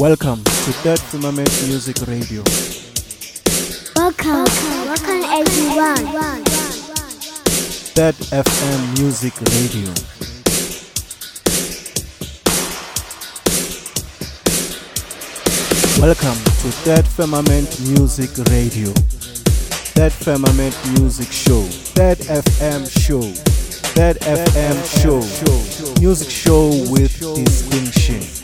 Welcome to Third Firmament Music Radio. Welcome, welcome everyone. Third FM Music Radio. Welcome to Third Firmament Music Radio. Third Firmament Music Show. Third FM Show. Third FM Show. Music show with distinction.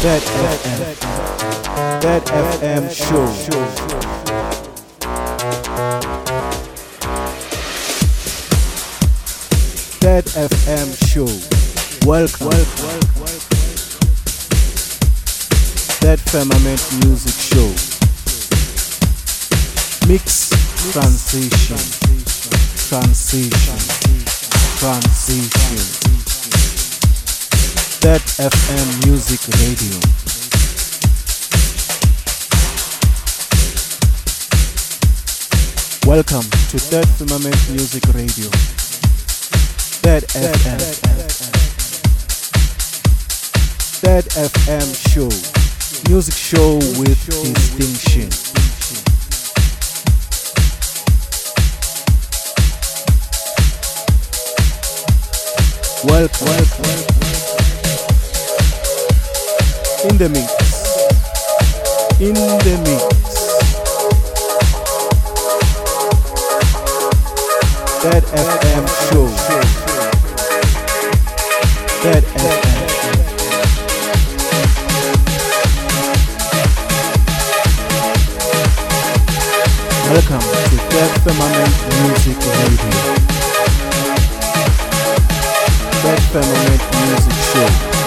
Third FM. Third FM show. Third FM show. Welcome. Third Firmament Music Show. Mix transition. Transition. Transition. Third FM Music Radio. Welcome to Third Firmament Music Radio. Third FM. Third FM show. Music show with distinction. Welcome. In the mix. In the mix. Third FM show. Third FM. Welcome to Third Firmament Music Radio. Third Firmament Music Show.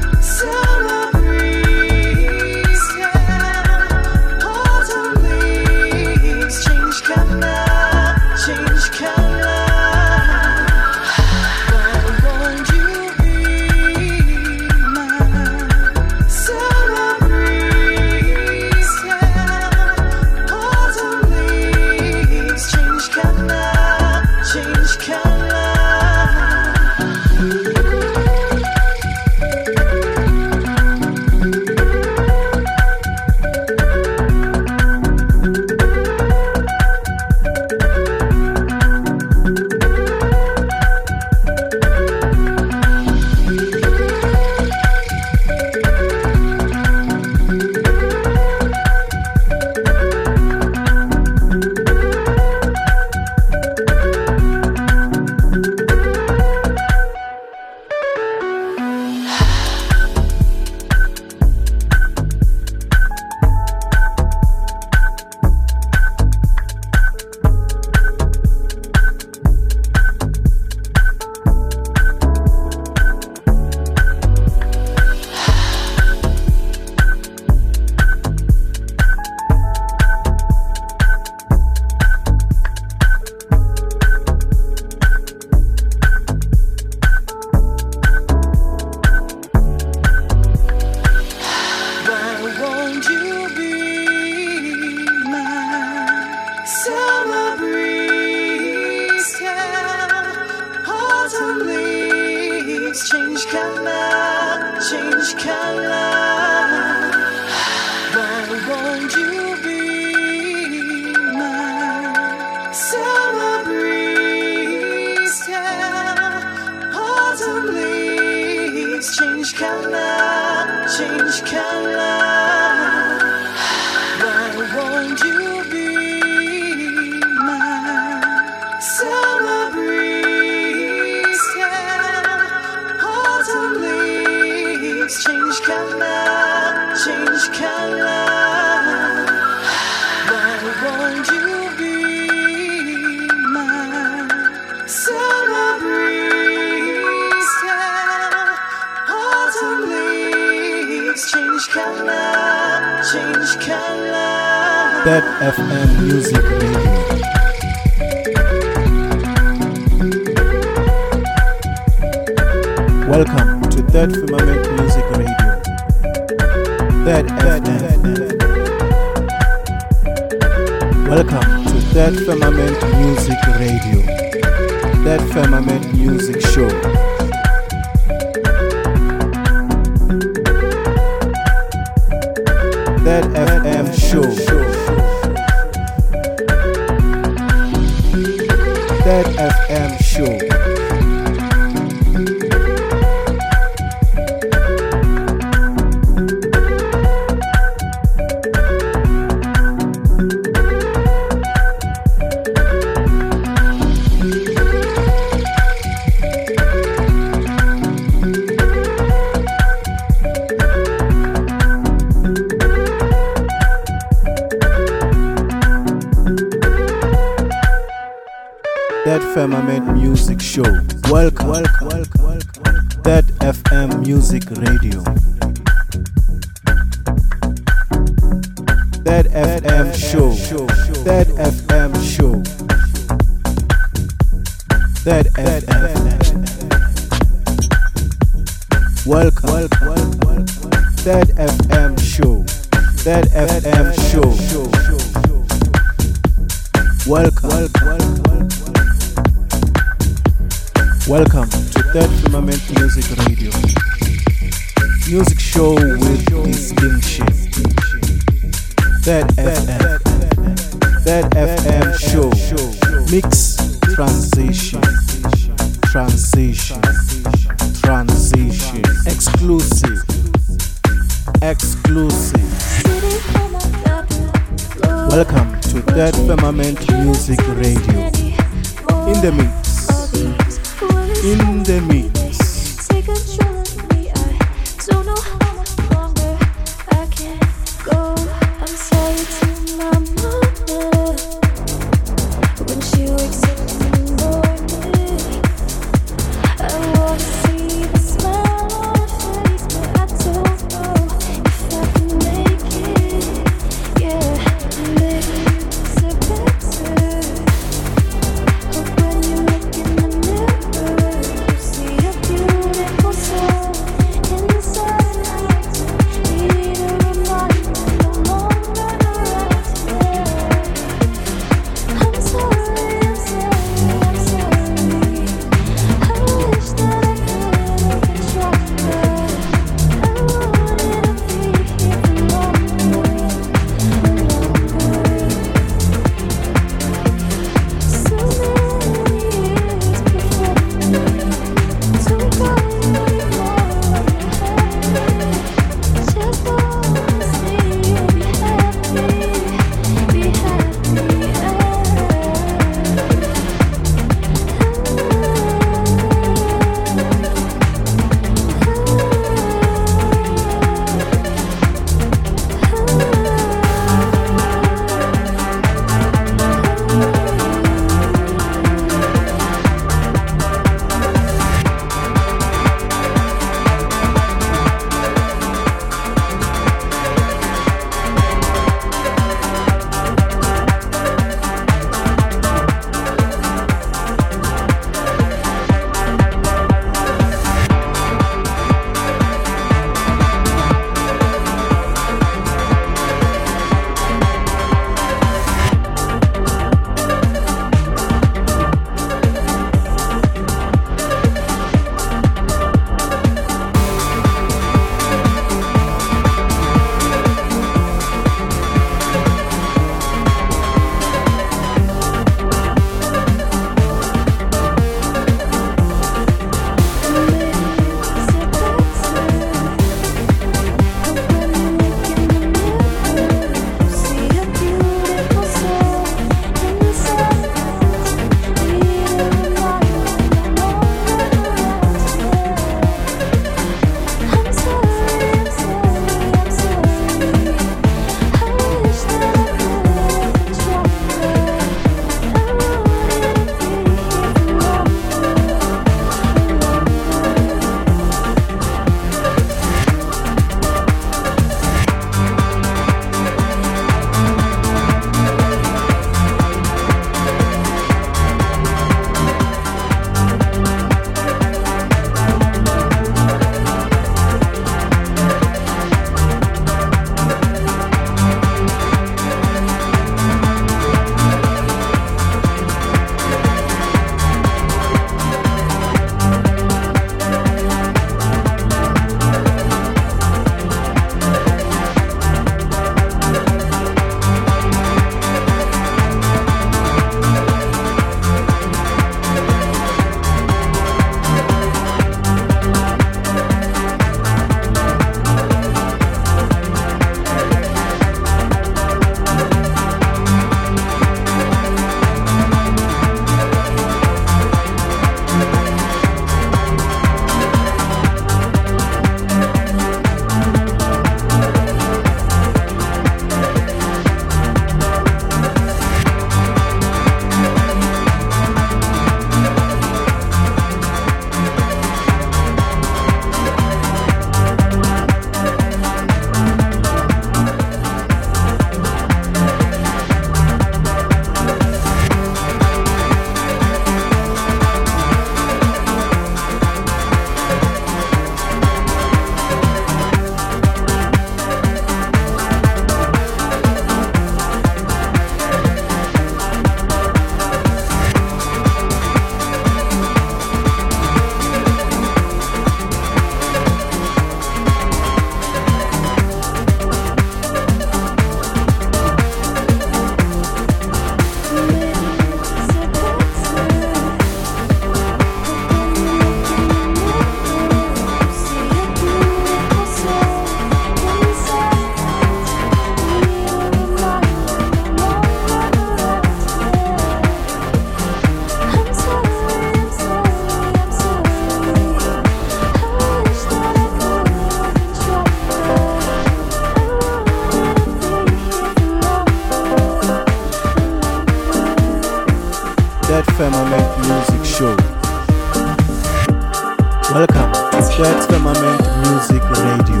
Music Radio.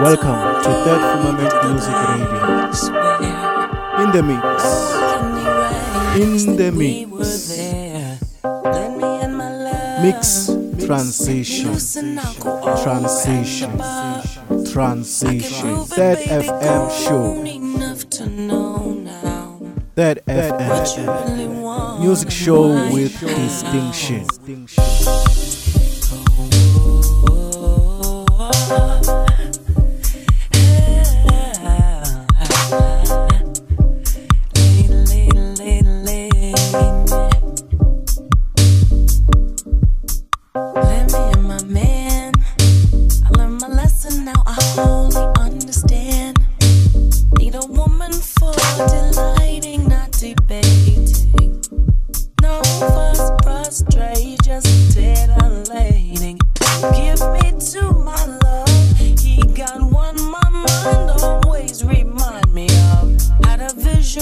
Welcome to Third Firmament Music Radio. In the mix. In the mix. Mix transition. Transition. Transition. Third FM show. music show with distinction.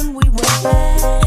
ocean we were.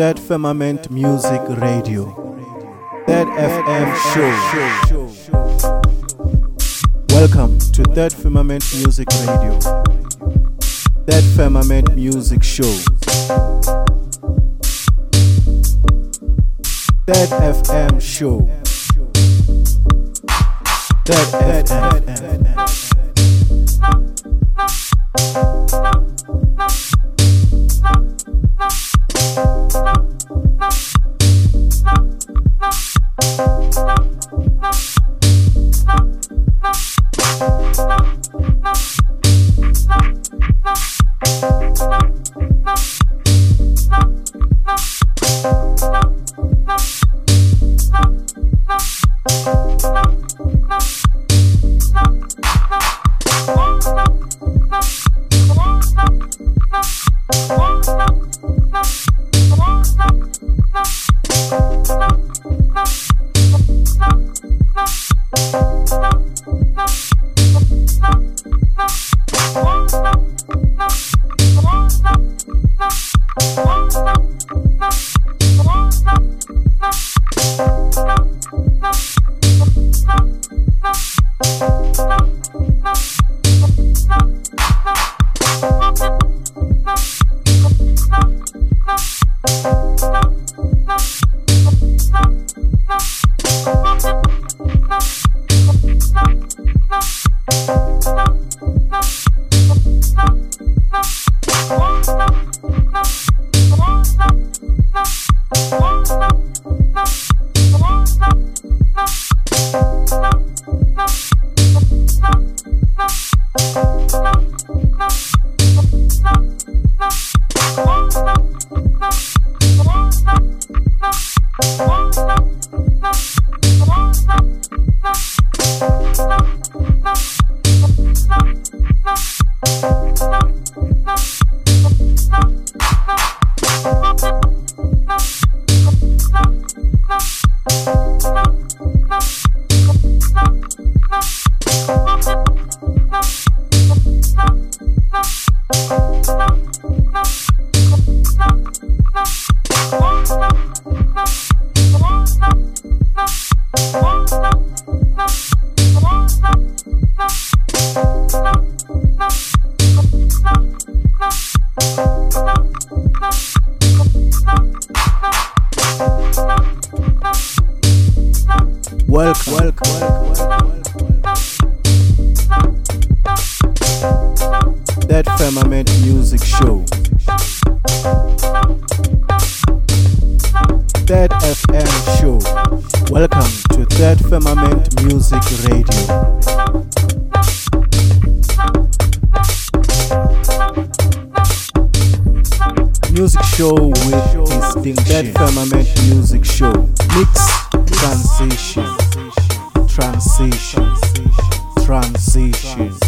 Third Firmament Music Radio. Third FM show. Welcome to Third Firmament Music Radio. Third Firmament Music Show.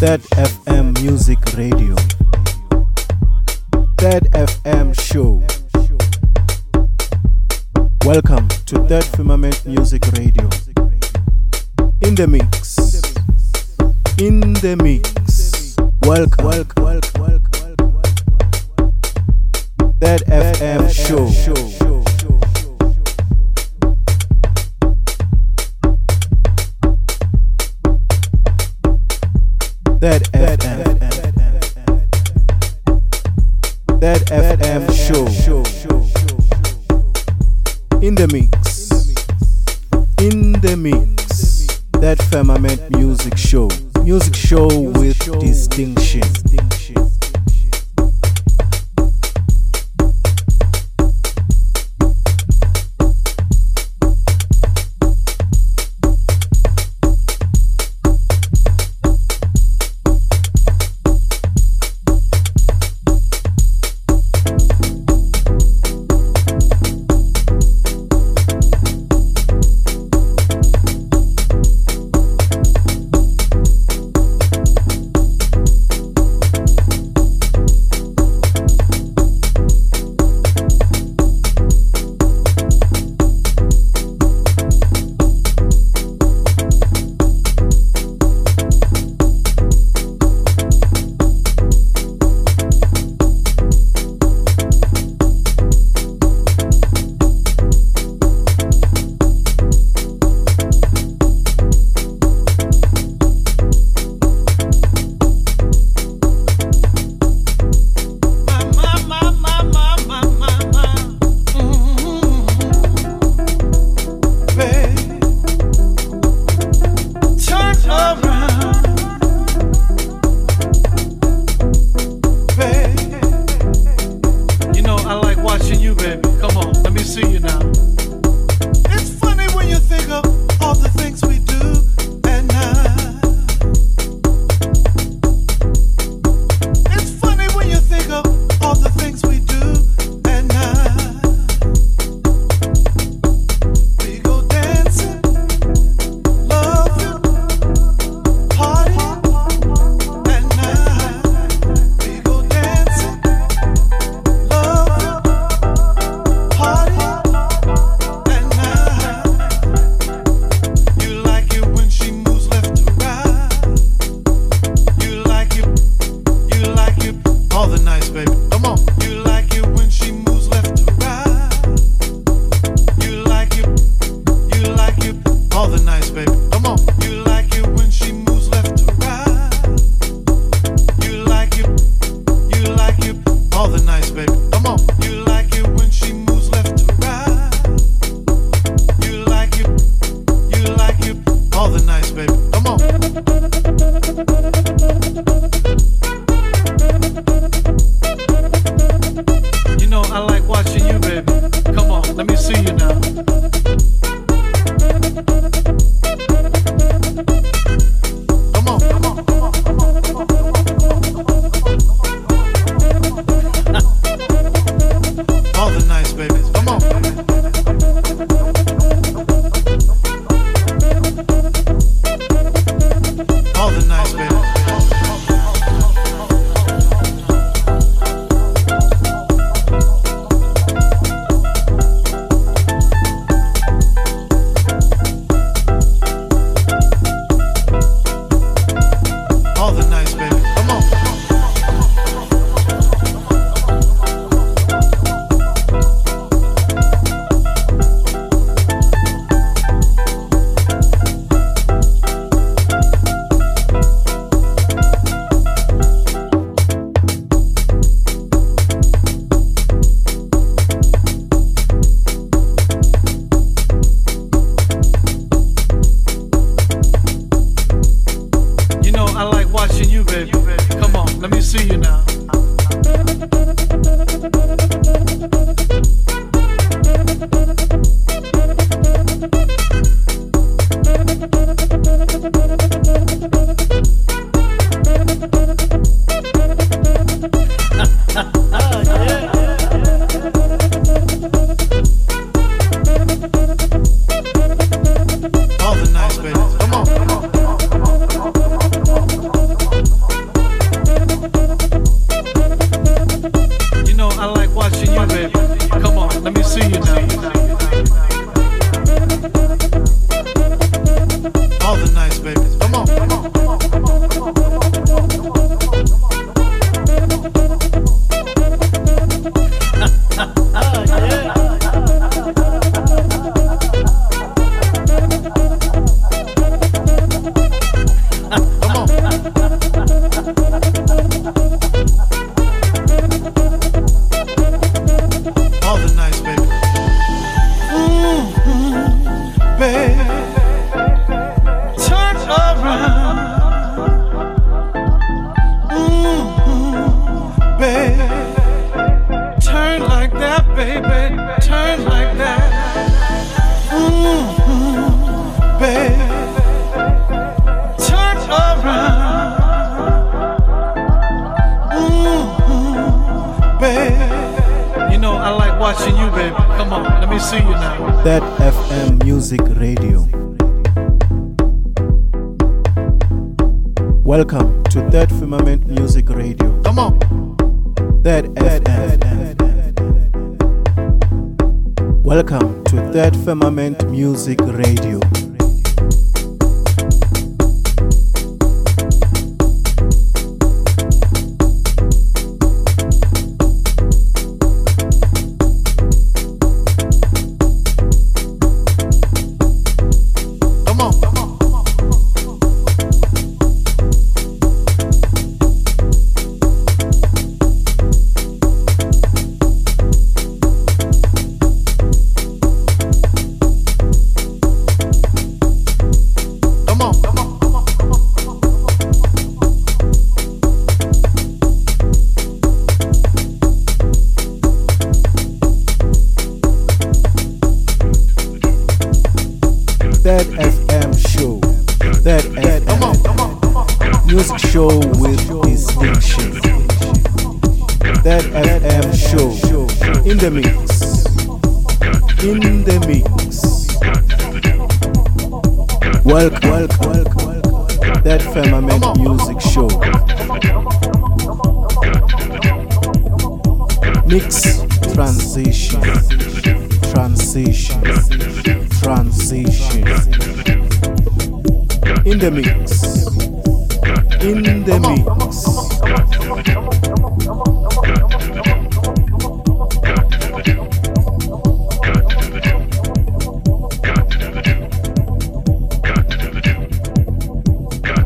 Third FM Music Radio. Third FM Show. Welcome to Third Firmament Music Radio. In the mix. In the mix. Welcome. Welcome. Welcome. Welcome. Third FM Show.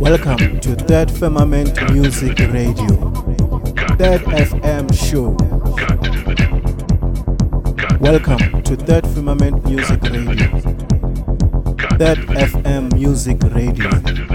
Welcome to Third Firmament Music Radio, Third FM Show. Welcome to Third Firmament Music Radio, Third FM Music Radio.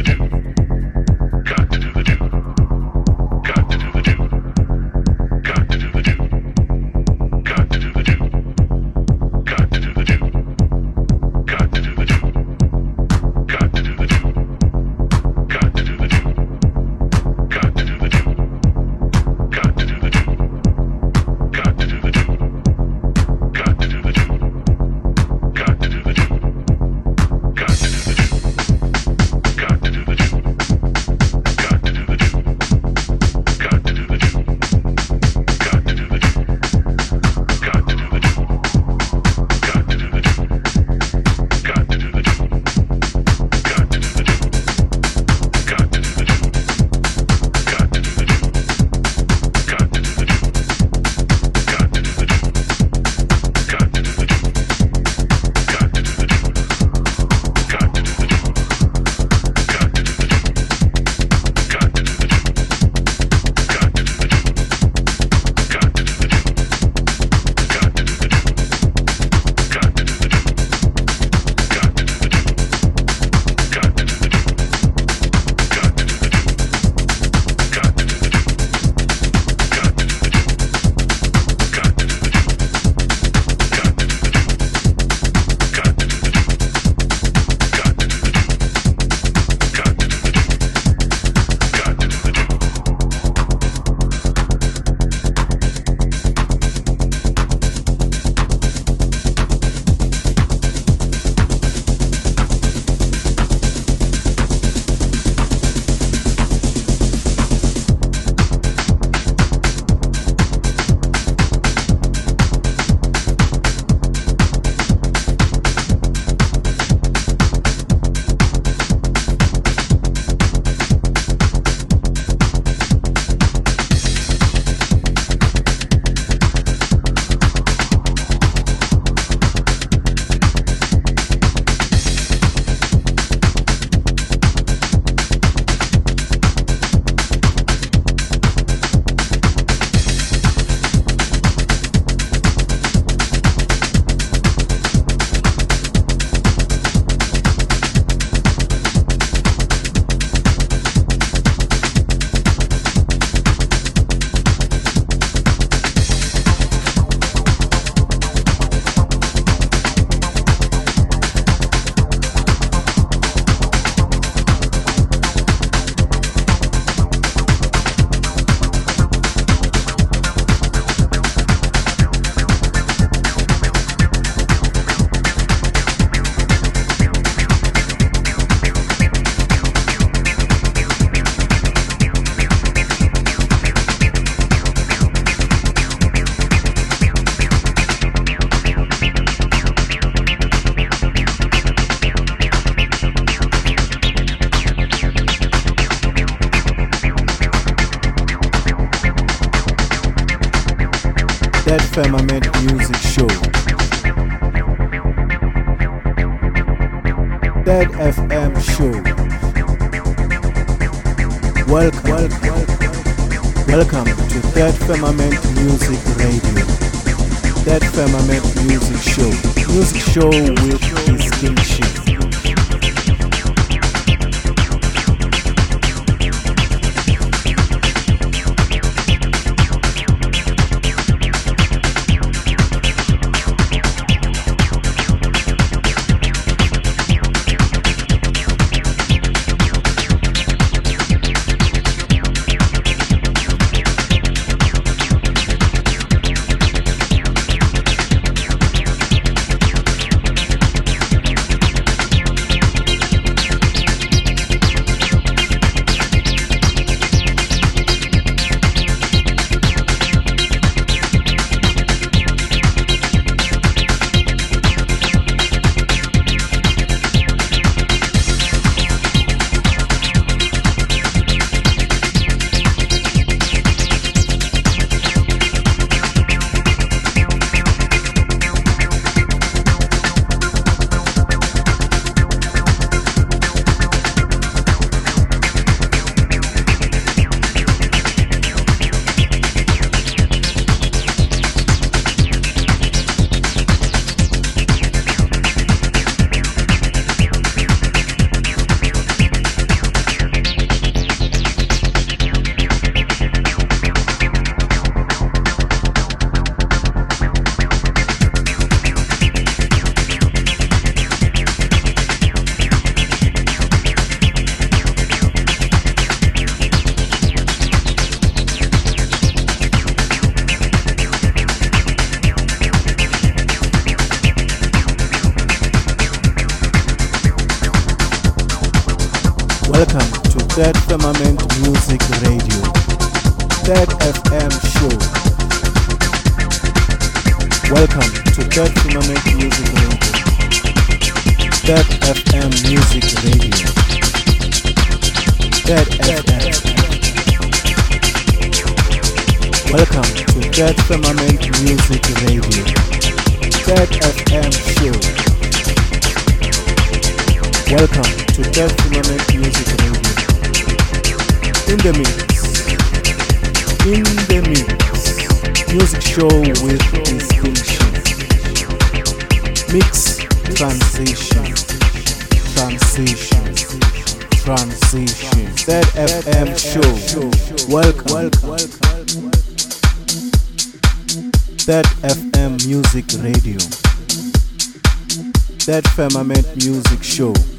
Third Firmament Music Show.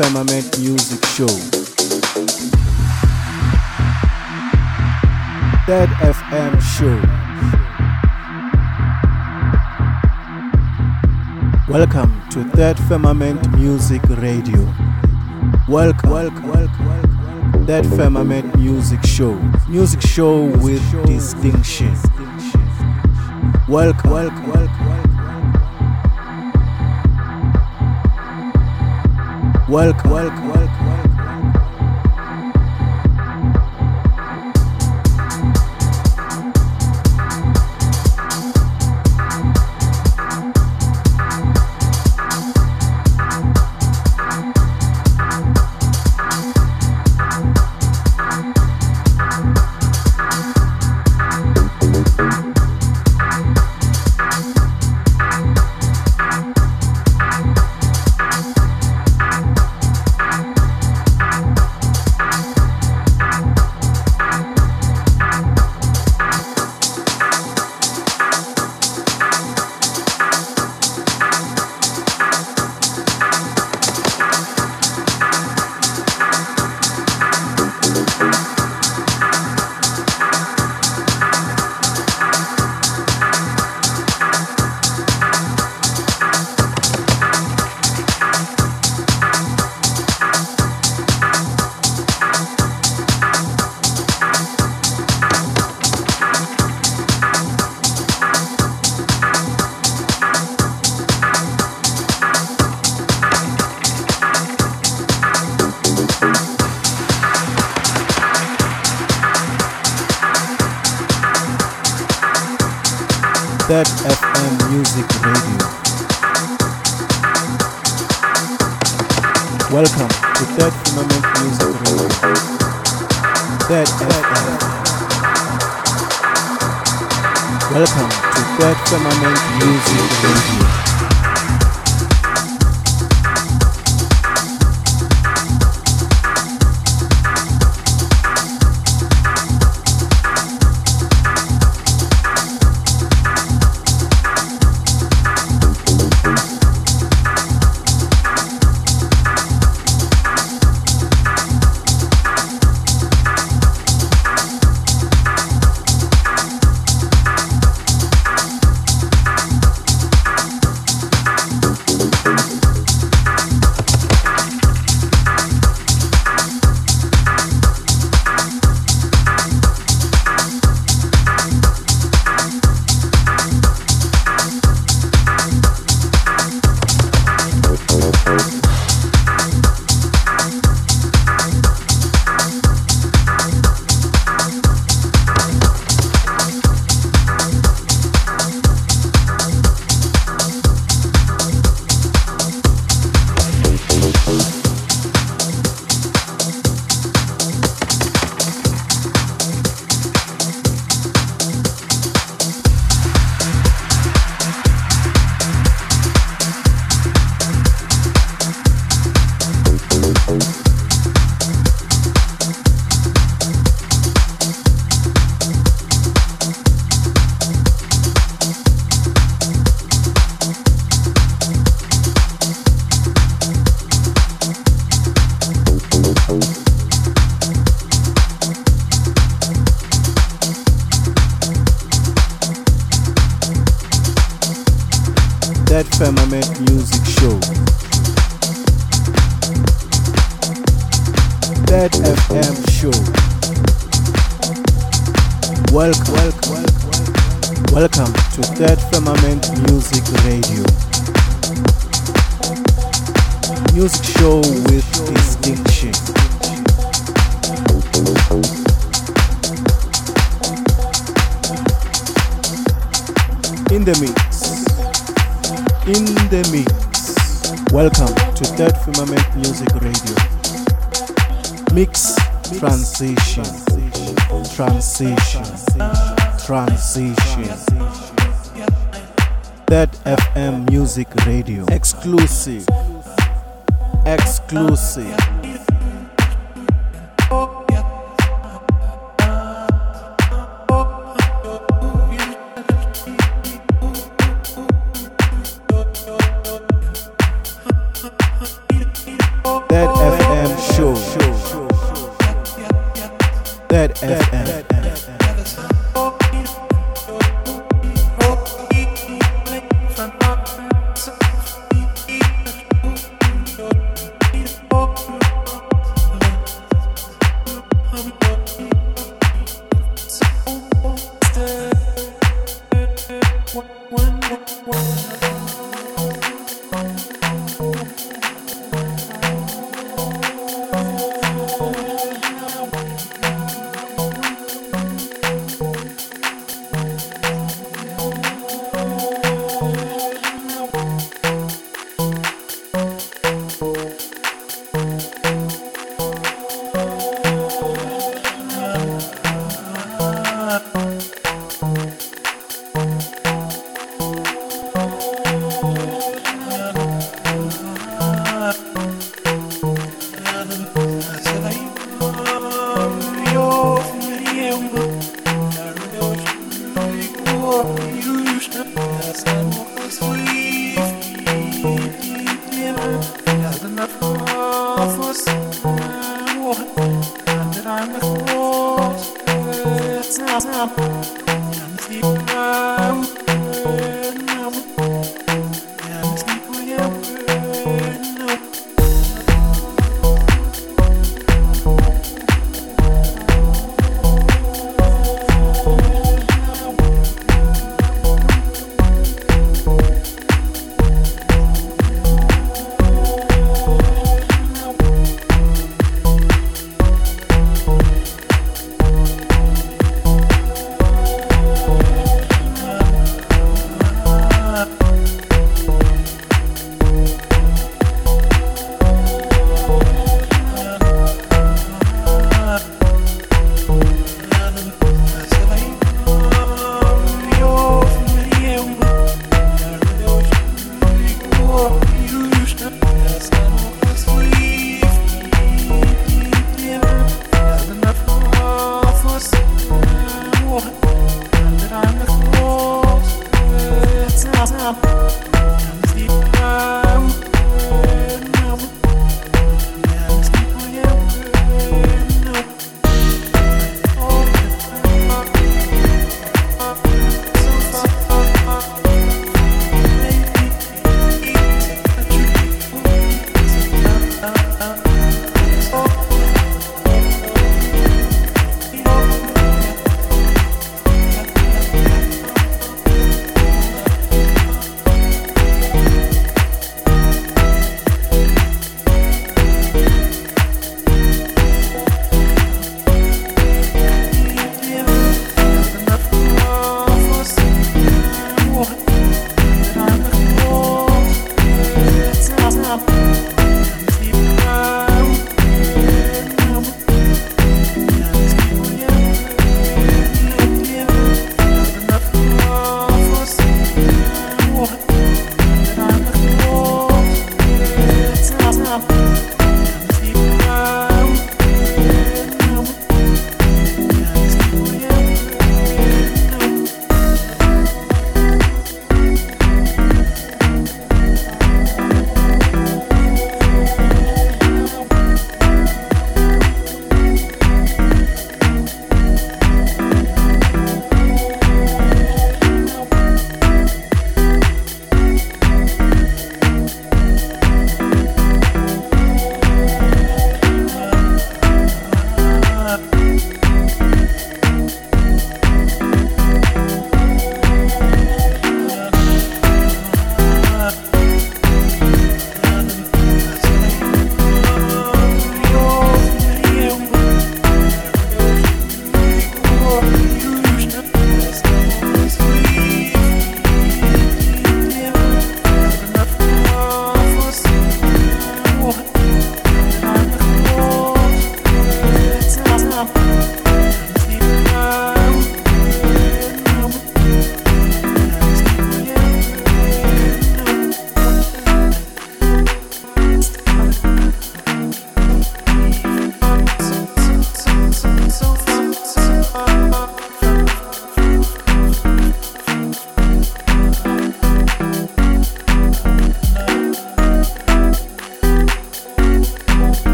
Firmament Music Show. Third FM Show. Welcome to Third Firmament Music Radio. Welcome, welcome, welcome, welcome. Third Firmament Music Show. Music show with distinction. Welcome. Welcome, welcome, welcome, welcome. Third FM Music Radio. Welcome to Third Firmament Music Radio. Third FM. Welcome to Third Firmament Music Radio. The mix. In the mix. Welcome to Third Firmament Music Radio. Mix transition. Transition. Transition. Third FM Music Radio. Exclusive. Exclusive.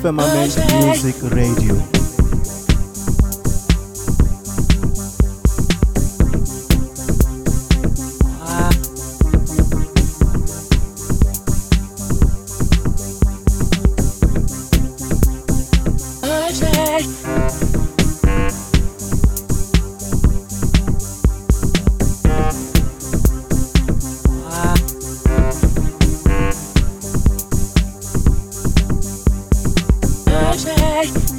Firmament Music Radio. Bye.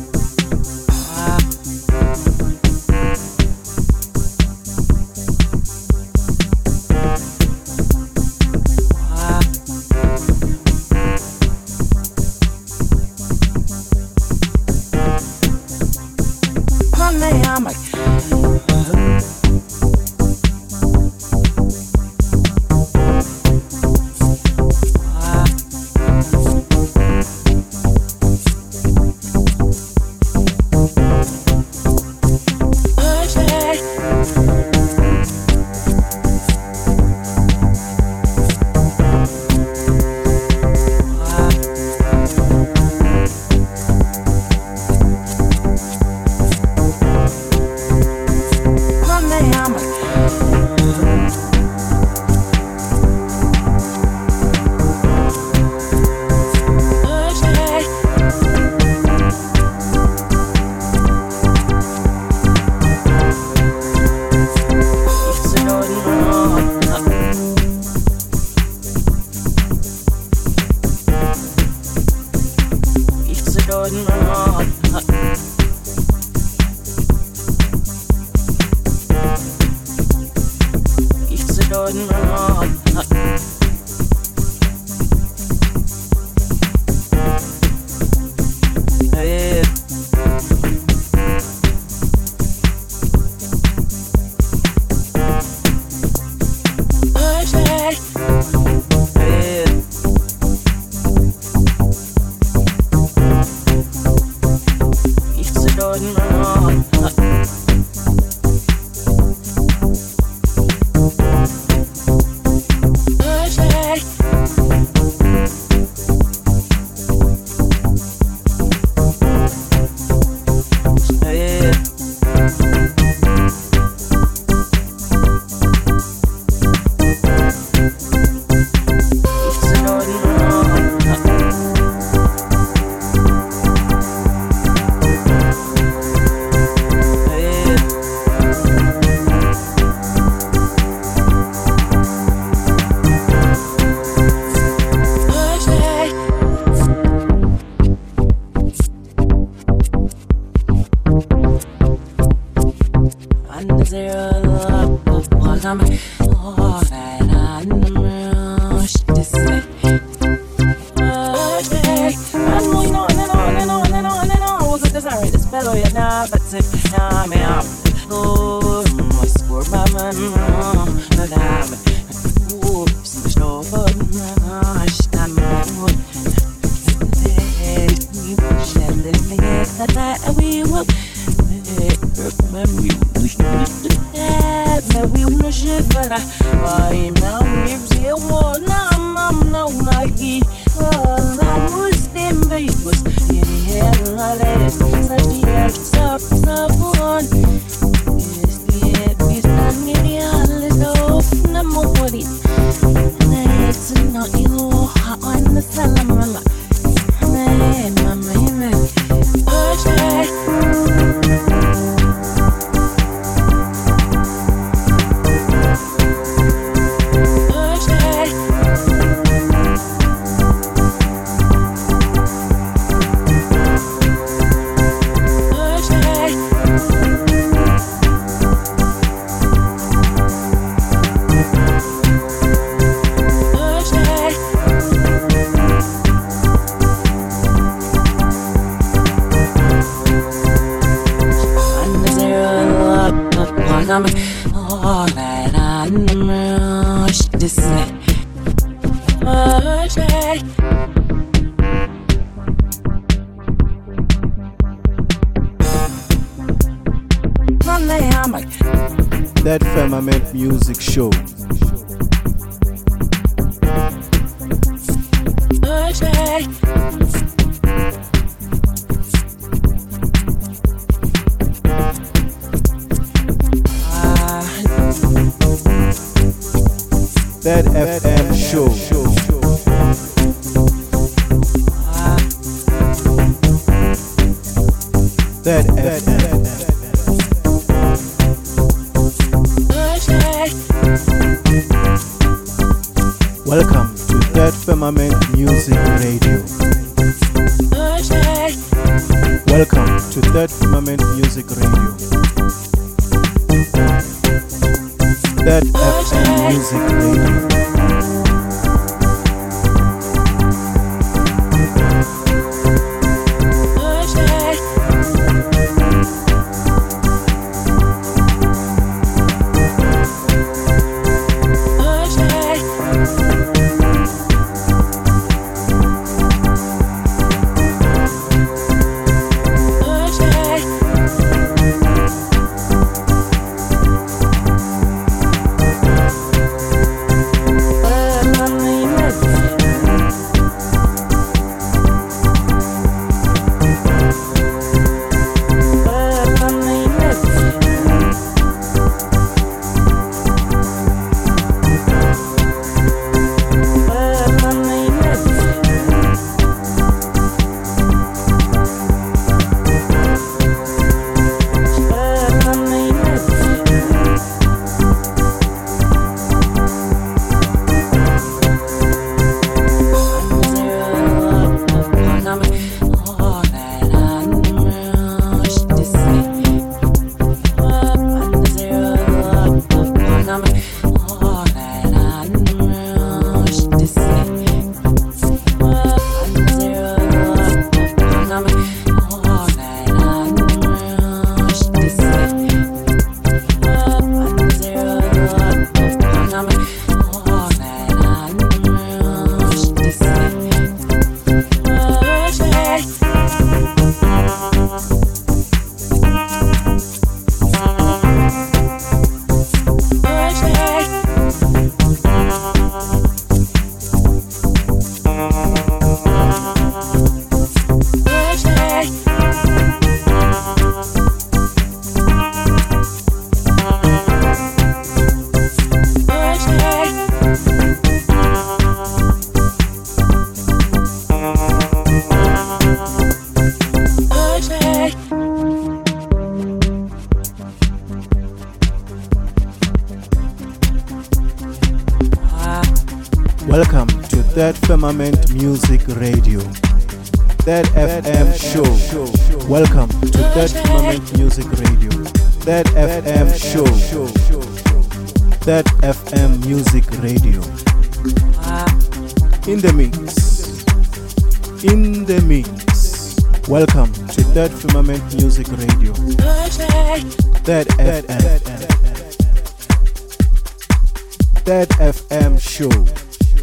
Birthday.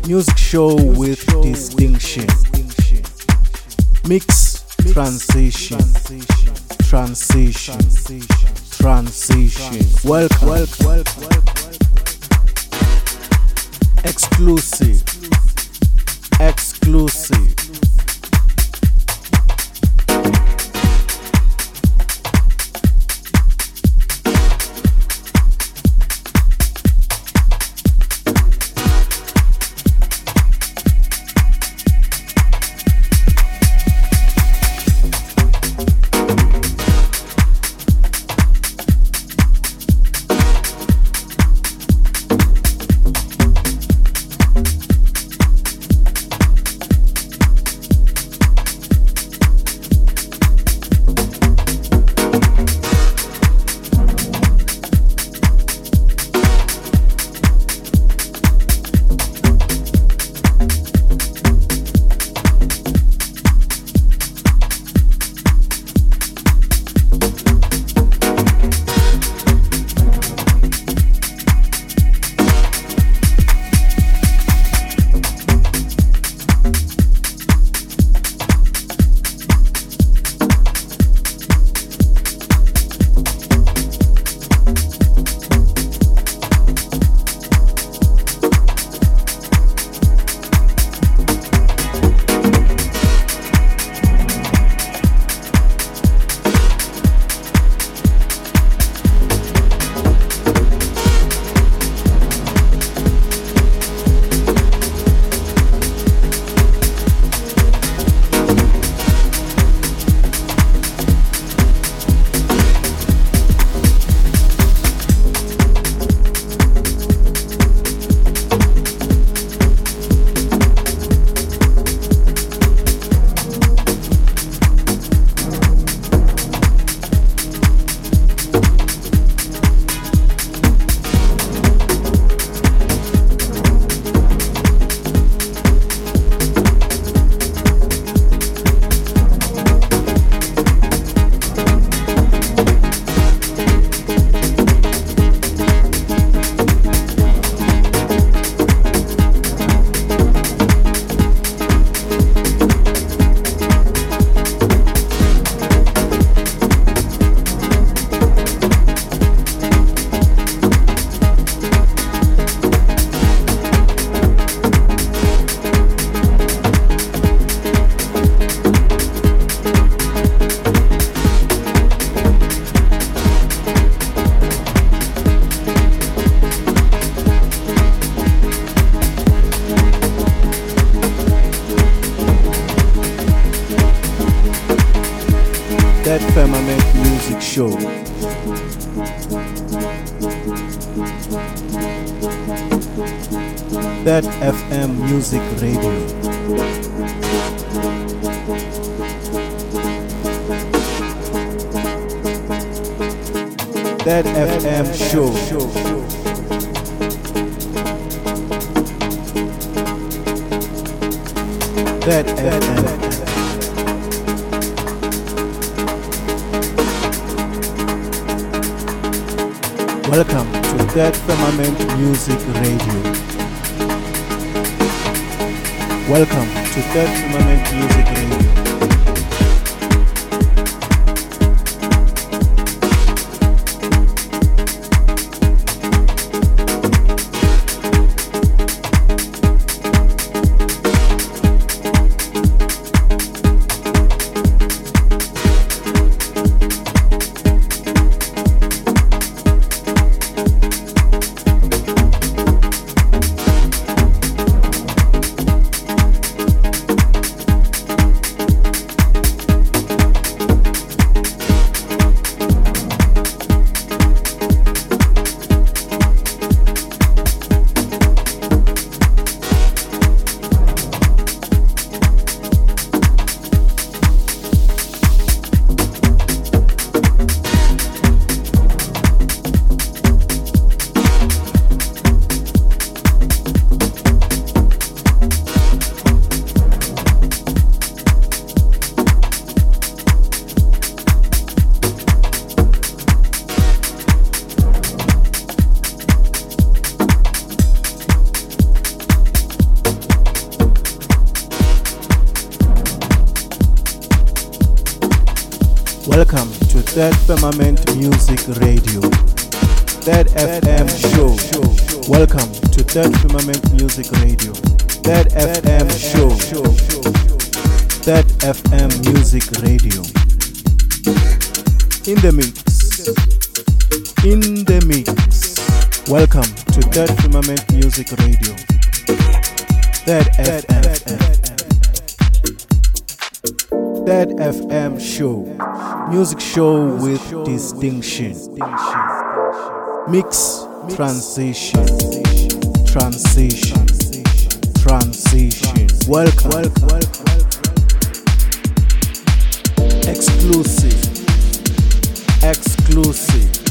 music show with distinction. Mix transition. Transition. Transition. Welcome. Exclusive. Exclusive. Music Radio. Welcome Third FM Music Radio. In the mix. In the mix. Welcome to Third Firmament Music Radio. Third FM. Third FM show. Music show with distinction. Mix transition. Transition. Transition. Welcome. Exclusive. Exclusive.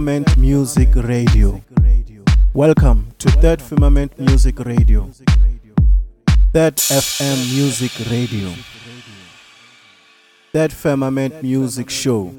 Firmament Music Radio. Welcome to Third Firmament Music Radio. Third FM Music Radio. Third Firmament Music Show.